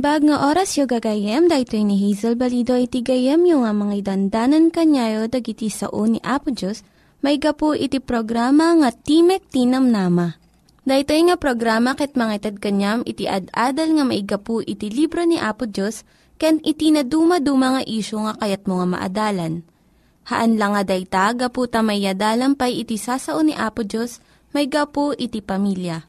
Naimbag nga oras yung gagayem, dahito ni Hazel Balido iti gayem yung nga mga dandanan kanyayo dagiti sao ni Apo Diyos, may gapu iti programa nga Timek Tinam Nama. Dahito nga programa ket mga itad kanyam iti ad-adal nga may gapu iti libro ni Apo Diyos, ken iti na dumaduma nga isyo nga kayat mo nga maadalan. Haan lang nga dayta, gapu tamayadalam pay iti sasao ni Apo Diyos, may gapu iti pamilya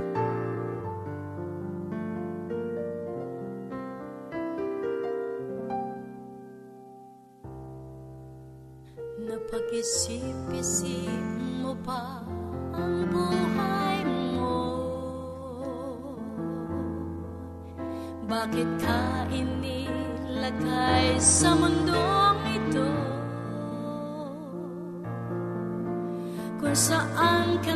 Isip-isip mo pa ang buhay mo. Bakit ka inilagay sa mundong ito? Kung saan ka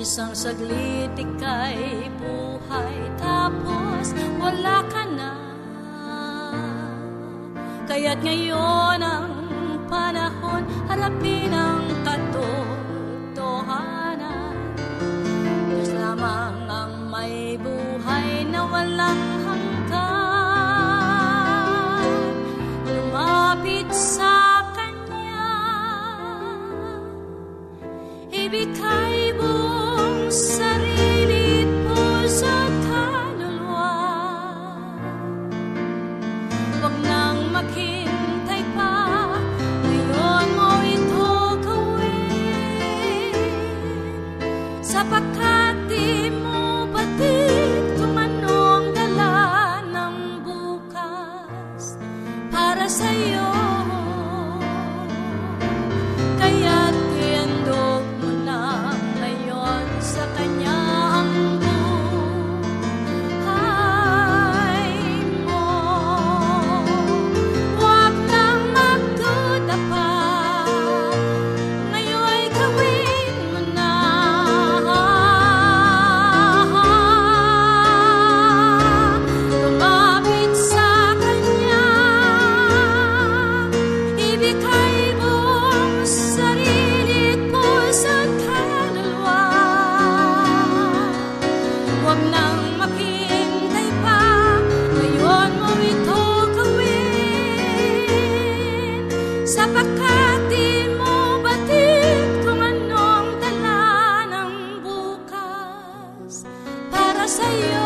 Isang saglit ika'y buhay. Tapos wala ka na. Kaya't ngayon ang panahon Harapin ang Para sa'yo para sa'yo.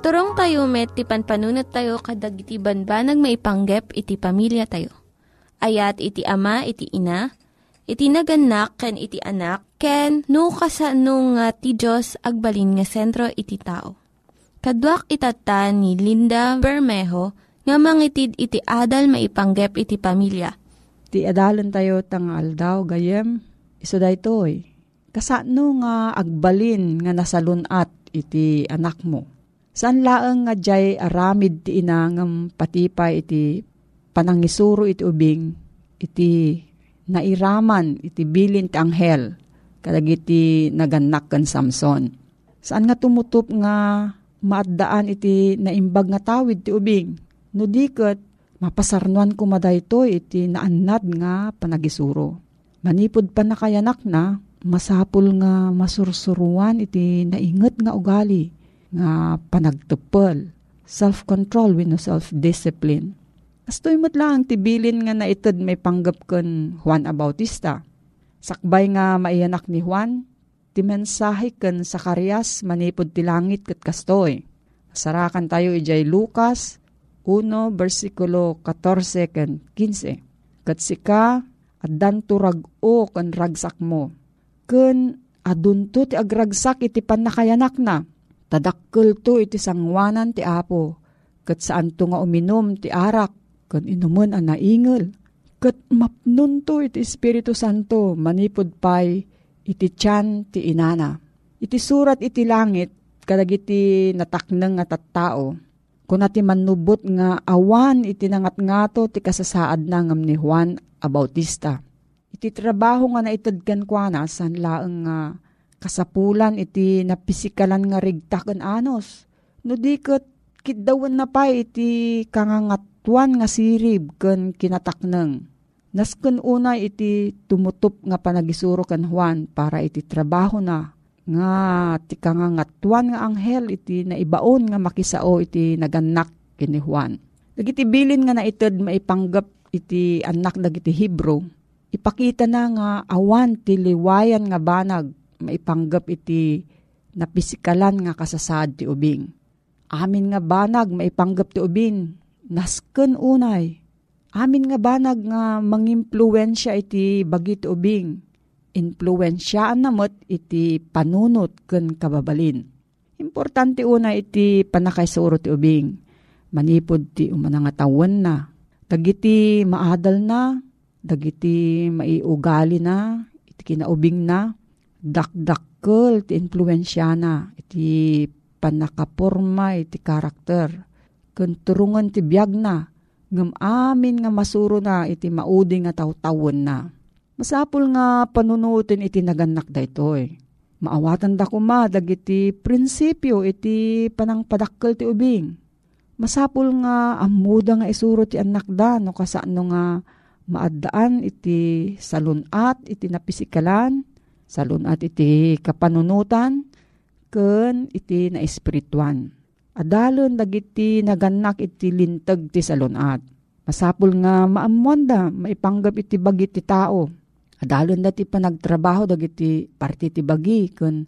Iturong tayo met, ti panpanunat tayo kadag iti banbanag maipanggep iti pamilya tayo. Ayat iti ama, iti ina, iti naganak, ken iti anak, ken no kasano nga ti Diyos agbalin nga sentro iti tao. Kaduak itata ni Linda Bermejo nga mangitid iti adal maipanggep iti pamilya. Ti adalan tayo tang aldaw gayem, iso daytoy. Kasano nga agbalin nga nasalunat iti anak mo? Saan laeng nga jay aramid ti inangam patipay iti panangisuro iti ubing, iti nairaman iti bilin ti anghel, kadagiti naganak kan Samson. Saan nga tumutup nga maadaan iti naimbag nga tawid ti ubing? No diket, mapasarnuan ko madayto iti naannad nga panagisuro. Manipod pa nakayanak na, masapul nga masursuruan iti nainget nga ugali nga panagtupel, self-control wenno self-discipline. Kastoy mo't lang tibilin nga naitad may panggap ken Juan Abautista. Sakbay nga maiyanak ni Juan, ti mensahe ken Sakarias manipod ti langit ket kastoy. Sarakan tayo ijay Lucas 1 versikulo 14 ken 15. Ket sika addan turag-o ken ragsak mo. Ken adunto ti agragsak iti panakayanak na Tadakkel to iti sangwanan ti Apo. Kat saan to nga uminom ti arak. Kan inuman ang naingel. Kat mapnun to iti Espiritu Santo. Manipod pay iti tiyan ti inana. Iti surat iti langit. Kadag iti nataknang nga tattao. Kung ati manubot nga awan iti nangat ngato ti kasasaad na ngam ni Juan a Bautista. Iti trabaho nga naitadkan kwa na san laeng nga kasapulan iti napisikalan nga rigtaken anos. No di ket kitdawan na pa iti kangangatuan nga sirib ken kinatakneng. Nasken una iti tumutup nga panagisuro kan Juan para iti trabaho na nga ti kangangatuan nga anghel iti naibaon nga makisao iti naganak kini Juan. Dagiti bilin nga naited maipanggap iti anak dagiti Hebrew, ipakita na nga awan ti liwayan nga banag maipanggap iti napisikalan nga kasasad ti ubing. Amin nga banag maipanggap ti ubing. Nasken unay. Amin nga banag nga mangimpluensya iti bagi ti ubing. Influensyaan namot iti panunot ken kababalin. Importante una iti panakaysuro ti ubing. Manipod ti umanangatawan na. Dagiti maadal na, dagiti maiugali na, iti kinaubing na, dakdakkel ti influensya na, iti panakaporma, iti karakter. Kun turungan ti biyag na, ngam amin nga masuro na, iti maudi nga tawtawon na. Masapul nga panunutin iti naganak daytoy. Maawatan da kuma dagiti prinsipyo iti panangpadakkel ti ubing. Masapul nga amuda nga isuro ti anak da no kasano nga maaddaan iti salunat iti napisikalan, salunat iti kapanunutan, ken iti na espirituan. Adalon dagiti naganak iti lintag ti salunat. Masapul nga maamuan maipanggap iti bagi ti tao. Adalon da ti panagtrabaho dagiti parte ti bagi ken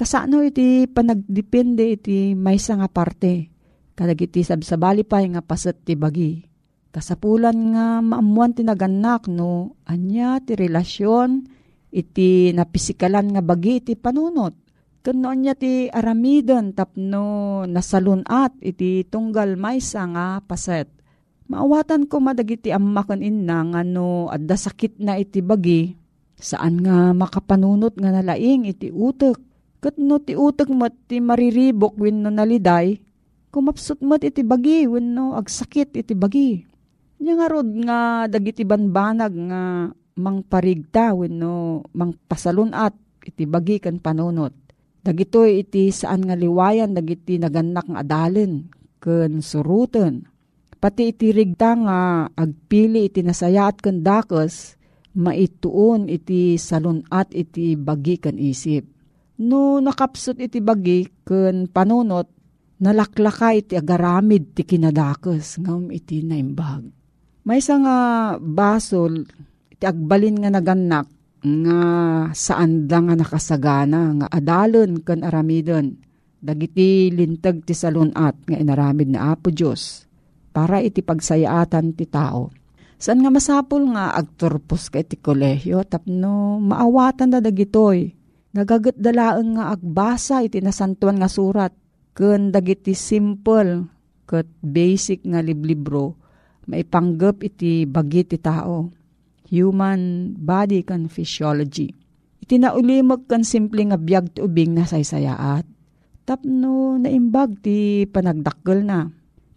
kasano iti panagdepende iti maysa nga parte. Kadagiti sabsabali pa nga paset ti bagi. Kasapulan nga maamuan ti naganak no anya ti relasyon iti napisikalan nga bagi iti panunot. Kano niya ti aramidon tapno nasalunat iti tunggal maysa nga paset. Maawatan ko madagiti ammakon inna nga no adda sakit na iti bagi saan nga makapanunot nga nalaing iti utek. Kat no ti utek mo ti mariribok win no naliday, kumapsot mo iti bagi win no agsakit iti bagi. Nga rod nga dagiti banbanag nga mangparigta win no mangpasalunat iti bagi kan panunot. Dagitoy iti saan nga liwayan dagiti naganak nga adalen ken suruten. Pati iti rigta nga agpili iti nasayaat ken dakes maituon iti salunat iti bagi ken isip. No nakapsot iti bagi ken panunot nalaklaka iti agaramid ti kinadakes ngam iti naimbag. Maysa nga basol iti agbalin nga naganak nga saan da nga nakasagana nga adalon kan aramidon dagiti lintag ti salunat nga inaramid na Apo Diyos para iti pagsayaatan ti tao. Saan nga masapul nga agturpos ka iti kolehyo tapno maawatan da dagitoy. Nagagat dalaang nga agbasa iti nasantuan nga surat ken dagiti simple ket basic nga liblibro maipanggep iti bagi ti tao human body kan physiology. Itinaulimag kan simple nga biyag ti ubing na saysayaat. Tapno naimbag ti panagdakkel na.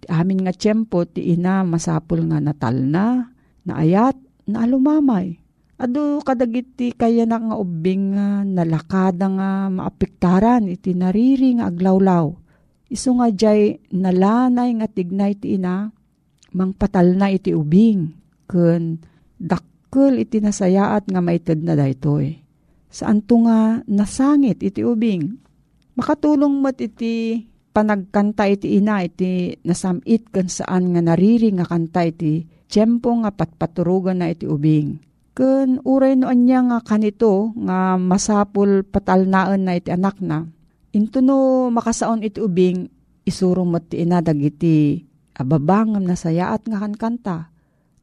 Ti amin nga tiyempo ti ina masapul nga natal na, naayat, na alumamay. Ado kadagit ti kaya na nga ubing nga nalakada nga maapiktaran iti nariri nga aglawlaw. Iso nga jay nalanay nga tignay ti ina, mangpatal na iti ubing. Kun dak kel iti nasayaat nga maited na daytoy. Saan to nga nasangit iti ubing. Makatulong mat iti panagkanta iti ina iti nasamit kan saan nga nariri nga kanta iti tiyempo nga patpaturugan na iti ubing. Kun uray no anya nga kanito nga masapul patalnaan na iti anak na. Into no makasaon iti ubing isurong mat ti ina dagiti ababangam na sayaat nga kankanta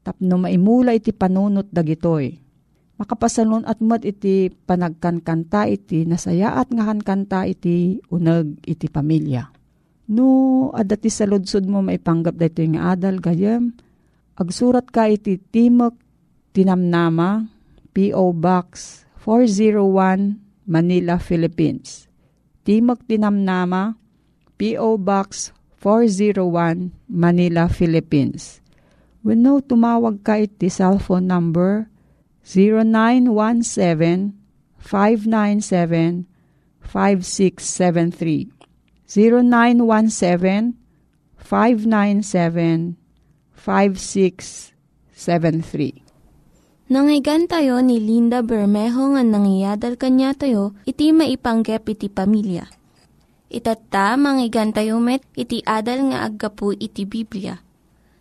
tapno maimula iti panunot dagitoy. Makapasalon at mat iti panagkankanta iti nasayaat nga kankanta iti unag iti pamilya. No, adati sa ludsod mo maipanggap dito yung adal gayam, agsurat ka iti Timok Tinamnama, P.O. Box 401, Manila, Philippines. Timok Tinamnama, P.O. Box 401, Manila, Philippines. When no tumawag ka iti cellphone number 0917-597-5673. 0917-597-5673. Nangyigan tayo ni Linda Bermejo nga nangyadal kanya tayo, iti maipanggep iti pamilya. Itatta, manggigan tayo met, iti adal nga aggapu iti Biblia.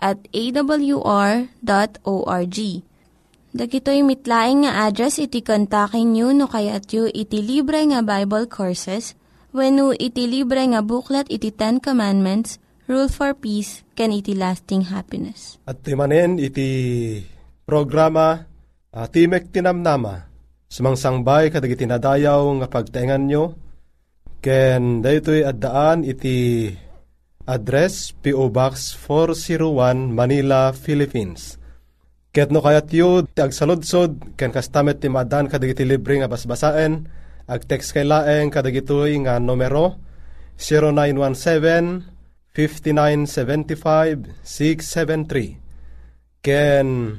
at awr.org. Dagitoy mitlaing nga address iti kontakin nyo no kayat yu iti libre nga Bible Courses when no iti libre nga buklat iti Ten Commandments, Rule for Peace, can iti lasting happiness. At timanen iti programa uh, Timek Tinamnama, sumangsangbay kadag iti nadayaw nga pagtaingan nyo, Ken daytoy addaan iti address PO Box 401 Manila, Philippines. Ket no kayat yu ti agsaludsod ken kastamet ti maadan kadagiti libre nga basbasaen ag text kay laeng kadagitoy nga numero 0917 5975 673 ken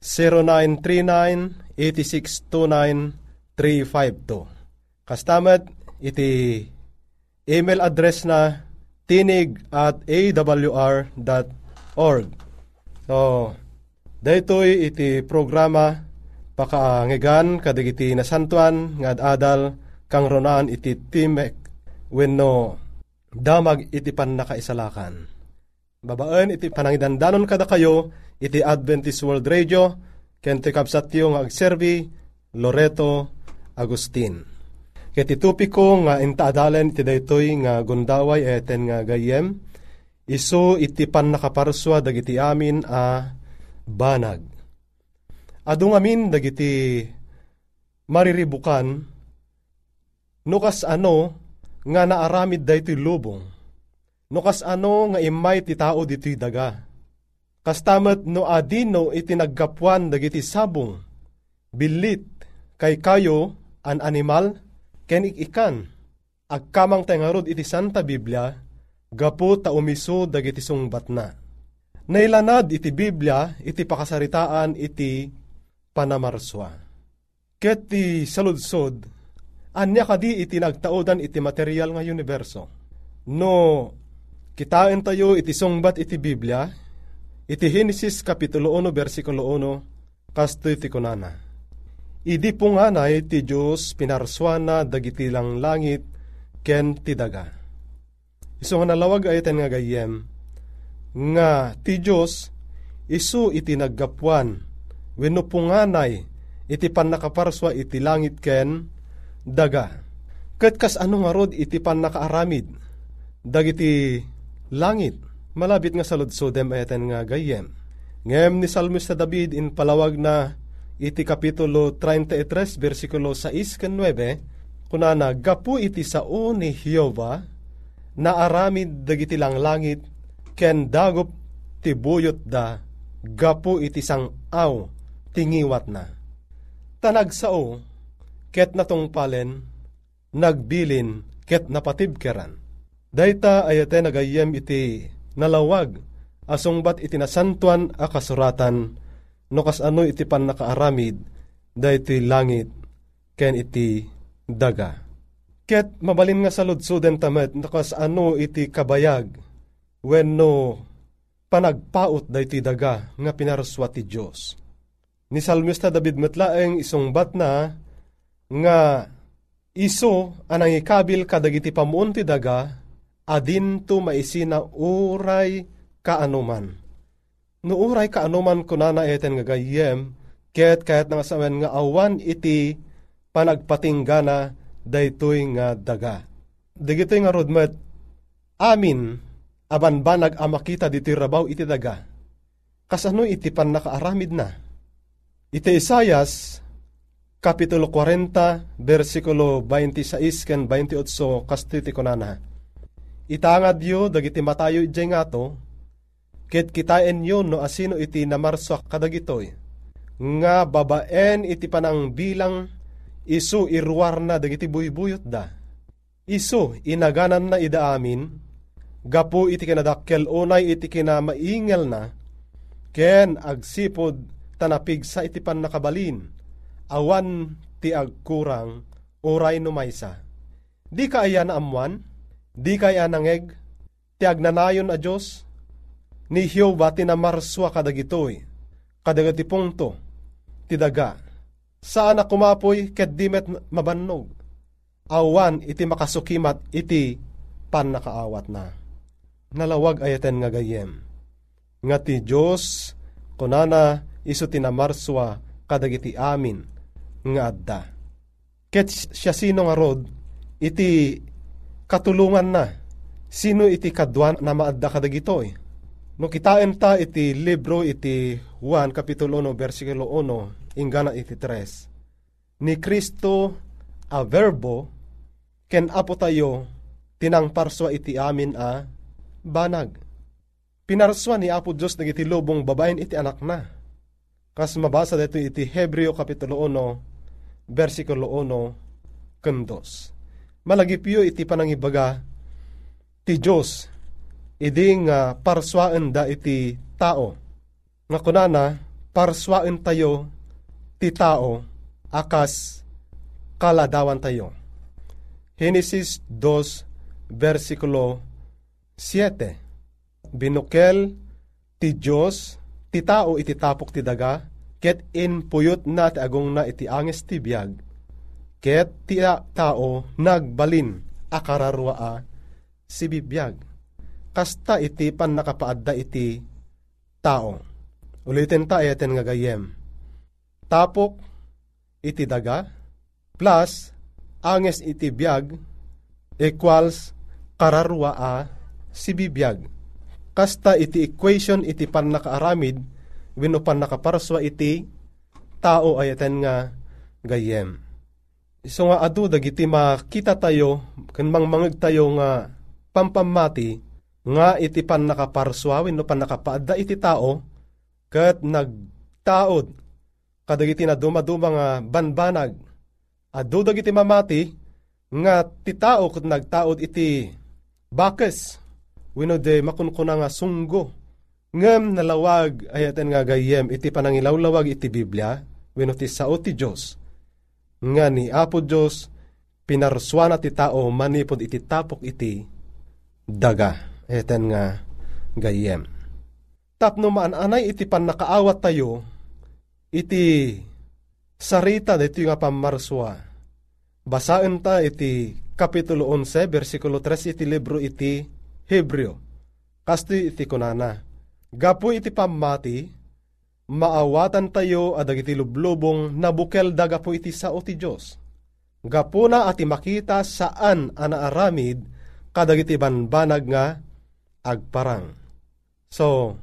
0939 8629 352 Kastamet iti email address na tinig at awr.org. So, daytoy iti programa pakaangigan kadigiti nasantuan nga adal kang ronaan iti timek wenno damag iti pan nakaisalakan. Babaan iti panangidandanon kada kayo iti Adventist World Radio ken ti kapsatyo nga agserbi Loreto Agustin. Ket itupi ko nga intaadalen iti daytoy nga gundaway eten nga gayem, iso iti pan nakaparswa dagiti amin a banag. Adung amin dagiti mariribukan, nukas ano nga naaramid daytoy lubong, nukas ano nga imay ti tao dito'y daga. Kastamat no adino iti naggapuan dagiti sabong, bilit kay kayo an animal, ken ikan agkamang tengarod iti Santa Biblia gapu ta umiso dagiti sungbat na. Nailanad iti Biblia iti pakasaritaan iti panamarswa. Ket saludsod, anya kadi iti nagtaudan iti material nga universo. No, kitain tayo iti sungbat iti Biblia, iti Genesis Kapitulo 1, versikulo 1, kasto iti kunana Idi po nga na ti Diyos pinarswana dagiti lang langit ken ti daga. Iso nga nalawag ay nga gayem, nga ti Diyos isu iti naggapuan, wenno punganay iti pan nakaparswa iti langit ken daga. Kat kas ano nga rod iti pan nakaaramid, dagiti langit, malabit nga saludsodem eten nga gayem. Ngem ni Salmista David in palawag na iti kapitulo 33 versikulo 6 ken 9 kunana gapu iti sao ni Jehova na aramid dagiti lang langit ken dagop ti buyot da gapu iti sang aw tingiwat na. Tanag sao ket natong palen nagbilin ket napatibkeran. Dayta ayate nagayem iti nalawag asungbat iti nasantuan a kasuratan no kas ano iti pan nakaaramid da iti langit ken iti daga. Ket mabalin nga sa ludsuden tamet nakas ano iti kabayag when no panagpaot da iti daga nga pinaraswa ti Diyos. Ni Salmista David metlaeng isong bat na nga iso anang ikabil kadagiti pamuon ti daga adin to maisina uray kaanuman Nuuray ka anuman kunana eten nga gayem, ket kahit nga sawen nga awan iti panagpatinggana daytoy nga daga. Digitoy nga rodmet, amin, aban ba nag-amakita diti rabaw iti daga? Kasano iti pan nakaaramid na? Iti Isayas, Kapitulo 40, versikulo 26 ken 28, kastiti kunana. Itangad yo, dagiti matayo iti nga to, Ket kitaen yun no asino iti namarsak kadagitoy. Nga babaen iti panang bilang isu irwar na dagiti buybuyot da. Isu inaganan na ida amin, gapu iti kinadakkel unay iti kinamaingel na, ken agsipod tanapig sa iti pan nakabalin, awan ti agkurang uray numaysa. Di ka ayan amuan, di ka ayan nangeg, ti agnanayon a Diyos, ni Hioba tinamarswa kadagitoy, kadagati pungto, tidaga, saan na kumapoy ket dimet mabannog, awan iti makasukimat iti pan nakaawat na. Nalawag ayaten nga gayem, nga ti Diyos, kunana iso tinamarswa kadagiti amin, nga adda. Ket siya sino nga rod, iti katulungan na, sino iti kadwan na maadda kadagitoy No kitain ta iti libro iti Juan Kapitulo 1 versikulo 1 ingana iti 3. Ni Kristo a verbo ken apo tayo tinang parswa iti amin a banag. Pinarswa ni Apo Diyos nagiti lubong babaen iti anak na. Kas mabasa dito iti Hebreo Kapitulo 1, versikulo 1, kandos. Malagipyo iti panangibaga ti Diyos idi nga parswaan da iti tao. Nga kunana, parswaan tayo ti tao akas kaladawan tayo. Genesis 2, versikulo 7. Binukel ti Diyos, ti tao iti tapok ti daga, ket in puyot na ti agong na iti anges ti biyag, ket ti tao nagbalin akararwa a si bibiyag. Kasta iti pan nakapaadda iti tao. Ulitin ta eten nga gayem. Tapok iti daga plus anges iti biyag equals kararwa a si bibiyag. Kasta iti equation iti pan nakaaramid wino pan nakaparaswa iti tao ayaten nga gayem. So nga adu dagiti makita tayo ken mangmangeg tayo nga pampamati nga iti pan nakaparswa wenno pan nakapaadda iti tao ket nagtaod. Kadagiti na dumaduma nga banbanag. Adu dagiti mamati nga ti tao ket nagtaod iti bakes. Wenno de makunkuna nga sunggo. Ngem nalawag ayaten nga gayem iti panangilawlawag iti Biblia wenno ti sao ti Dios nga ni Apo Diyos pinarswana ti tao manipod iti tapok iti daga. Eten nga gayem. Tapno maananay iti pan nakaawat tayo iti sarita dito nga pamarswa. Basaan ta iti Kapitulo 11, versikulo 3 iti libro iti Hebreo. Kasto iti kunana. Gapu iti pamati, maawatan tayo adag iti lublubong nabukel daga po iti sao ti Diyos. Gapuna ati makita saan anaaramid kadag iti banbanag nga agparang. So,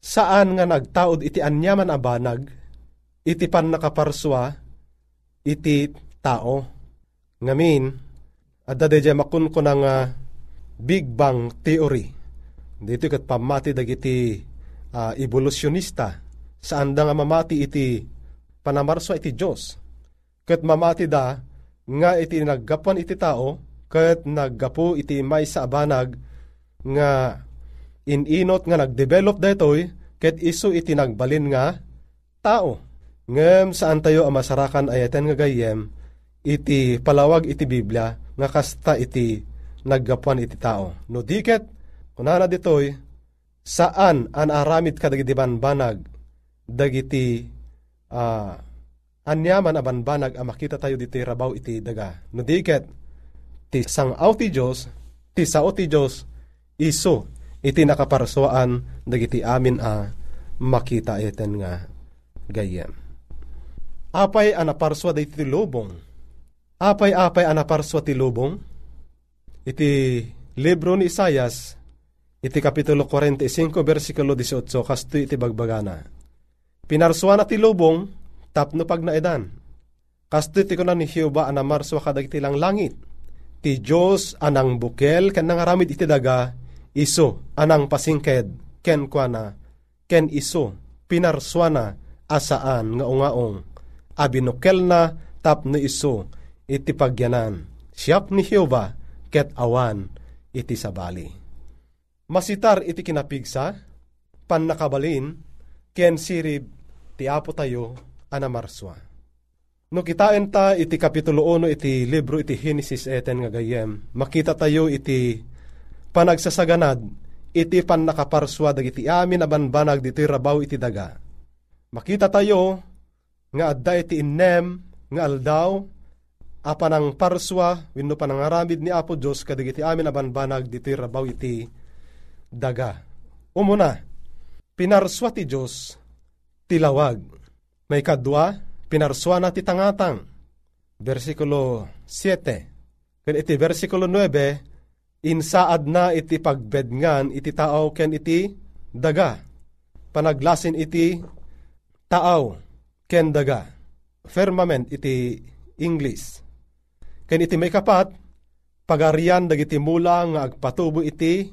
saan nga nagtaod iti anyaman a banag, iti pan nakaparswa, iti tao. Ngamin, adda deja makun ko ng uh, Big Bang Theory. Dito kat pamati dagiti uh, evolutionista saan da nga mamati iti panamarso iti Diyos. Kat mamati da nga iti naggapuan iti tao, kat naggapu iti may sa abanag nga ininot nga nagdevelop daytoy ket isu iti nagbalin nga tao. Ngem saan tayo amasarakan ayaten nga gayem iti palawag iti Biblia nga kasta iti naggapuan iti tao. No diket kunana ditoy saan an aramid kadagiti banbanag dagiti uh, anyaman a banbanag a makita tayo diti rabaw iti daga. No diket ti sangaw ti Dios ti sao ti Dios iso iti nakaparsoan dagiti amin a makita iten nga gayem. Apay anaparswa da iti lubong. Apay-apay anaparswa ti lubong. Iti libro ni Isayas, iti kapitulo 45, versikulo 18, kasto iti bagbagana. Pinarswa na ti lubong, tapno pag naedan. Kasto iti kunan ni Hiyoba anamarswa kadag iti lang langit. Ti Diyos anang bukel, kan nangaramid iti daga, iso anang pasingked ken kuana ken iso pinarswana asaan nga ungaong. Abinukel na tapno iso iti pagyanan. Siyap ni Jehova ket awan iti sabali. Masitar iti kinapigsa pan nakabalin ken sirib ti apo tayo anamarswa no kitain ta iti kapitulo 1 iti libro iti Genesis eten nga gayem makita tayo iti panagsasaganad iti pan nakaparswa dagiti amin abanbanag diti rabaw iti daga. Makita tayo nga adda iti innem nga aldaw apan ang parswa wenno panangaramid ni Apo Dios kadagiti amin abanbanag diti rabaw iti daga. Umuna, pinarswa ti Dios tilawag. May kadwa, pinarswa na ti tangatang. Versikulo 7. Ken iti versikulo 9, insaad na iti pagbedngan iti tao ken iti daga. Panaglasin iti tao ken daga. Firmament iti English. Ken iti may kapat, pagarian dagiti mula nga agpatubo iti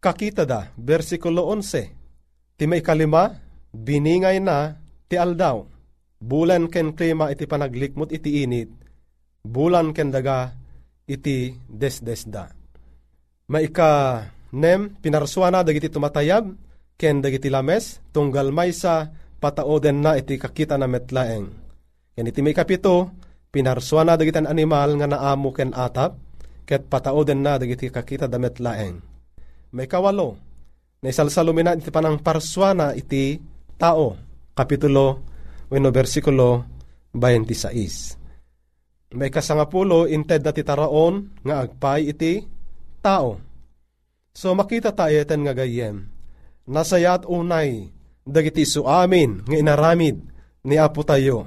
kakita da, versikulo 11. Ti may kalima, biningay na ti aldaw. Bulan ken klima iti panaglikmot iti init, bulan ken daga iti desdesda. Maika nem pinarswana dagiti tumatayab ken dagiti lames tunggal maysa pataoden na iti kakita na metlaeng. Ken iti may kapito pinarswana dagiti animal nga naamo ken atap ket pataoden na dagiti kakita da metlaeng. May kawalo na isalsalumina iti panang parswana iti tao kapitulo wenno versikulo 26. May kasangapulo inted na titaraon nga agpay iti tao. So makita tayo iten nga gayem. Nasayat unay dagiti su amin nga inaramid ni Apo tayo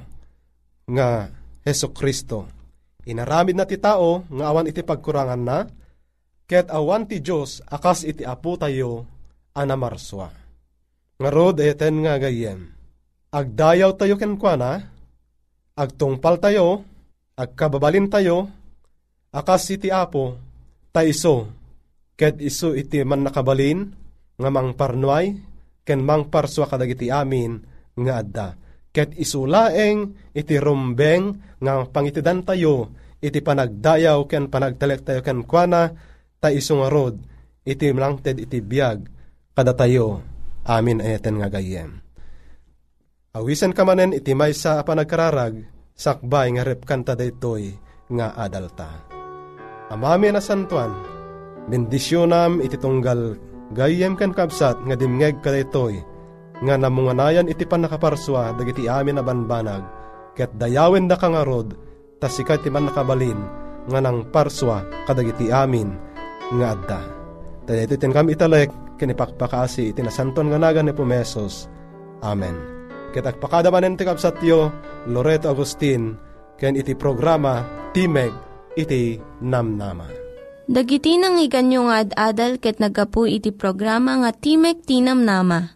nga Heso Kristo. Inaramid na ti tao nga awan iti pagkurangan na ket awan ti Dios akas iti Apo tayo anamarswa. Nga rod eten nga gayem agdayaw tayo kenkwana, agtungpal tayo, agkababalin tayo, akas iti apo, ta iso, ket iso iti man nakabalin, nga mang parnuay, ken mang parswa kadagiti amin, nga adda. Ket isulaeng iti rumbeng nga pangitidan tayo, iti panagdayaw ken panagtalek tayo ken kwana, ta iso nga iti mlangted iti biyag, kada tayo, amin ayeten nga gayem. Awisan ka manen iti may sa panagkararag, sakbay nga repkanta daytoy nga adalta. Amami na santuan, bendisyonam iti tunggal gayem kan kabsat nga dimngeg ka daytoy, nga namunganayan iti panakaparswa dagiti amin na banbanag, ket dayawen da kangarod, tasikat ti man nakabalin, nga nang parswa kadagiti amin nga adda. Tayo ito kami italek, kinipakpakasi iti nasanton nga nagan ni Pumesos. Amen. Ket agpakadamanen ti kapsatyo Loreto Agustin ken iti programa Timeg iti namnama. Dagiti nang iganyo nga ad-adal ket nagapu iti programa nga Timek Tinamnama.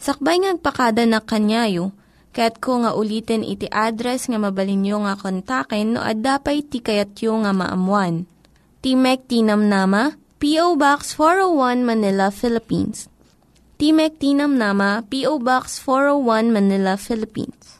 Sakbay ngagpakada na kanyayo, ket ko nga ulitin iti address nga mabalinyo nga kontaken no ad-dapay tikayatyo nga maamuan. Timek Tinamnama, P.O. Box 401 Manila, Philippines Timek Tinam Nama, P.O. Box 401 Manila, Philippines.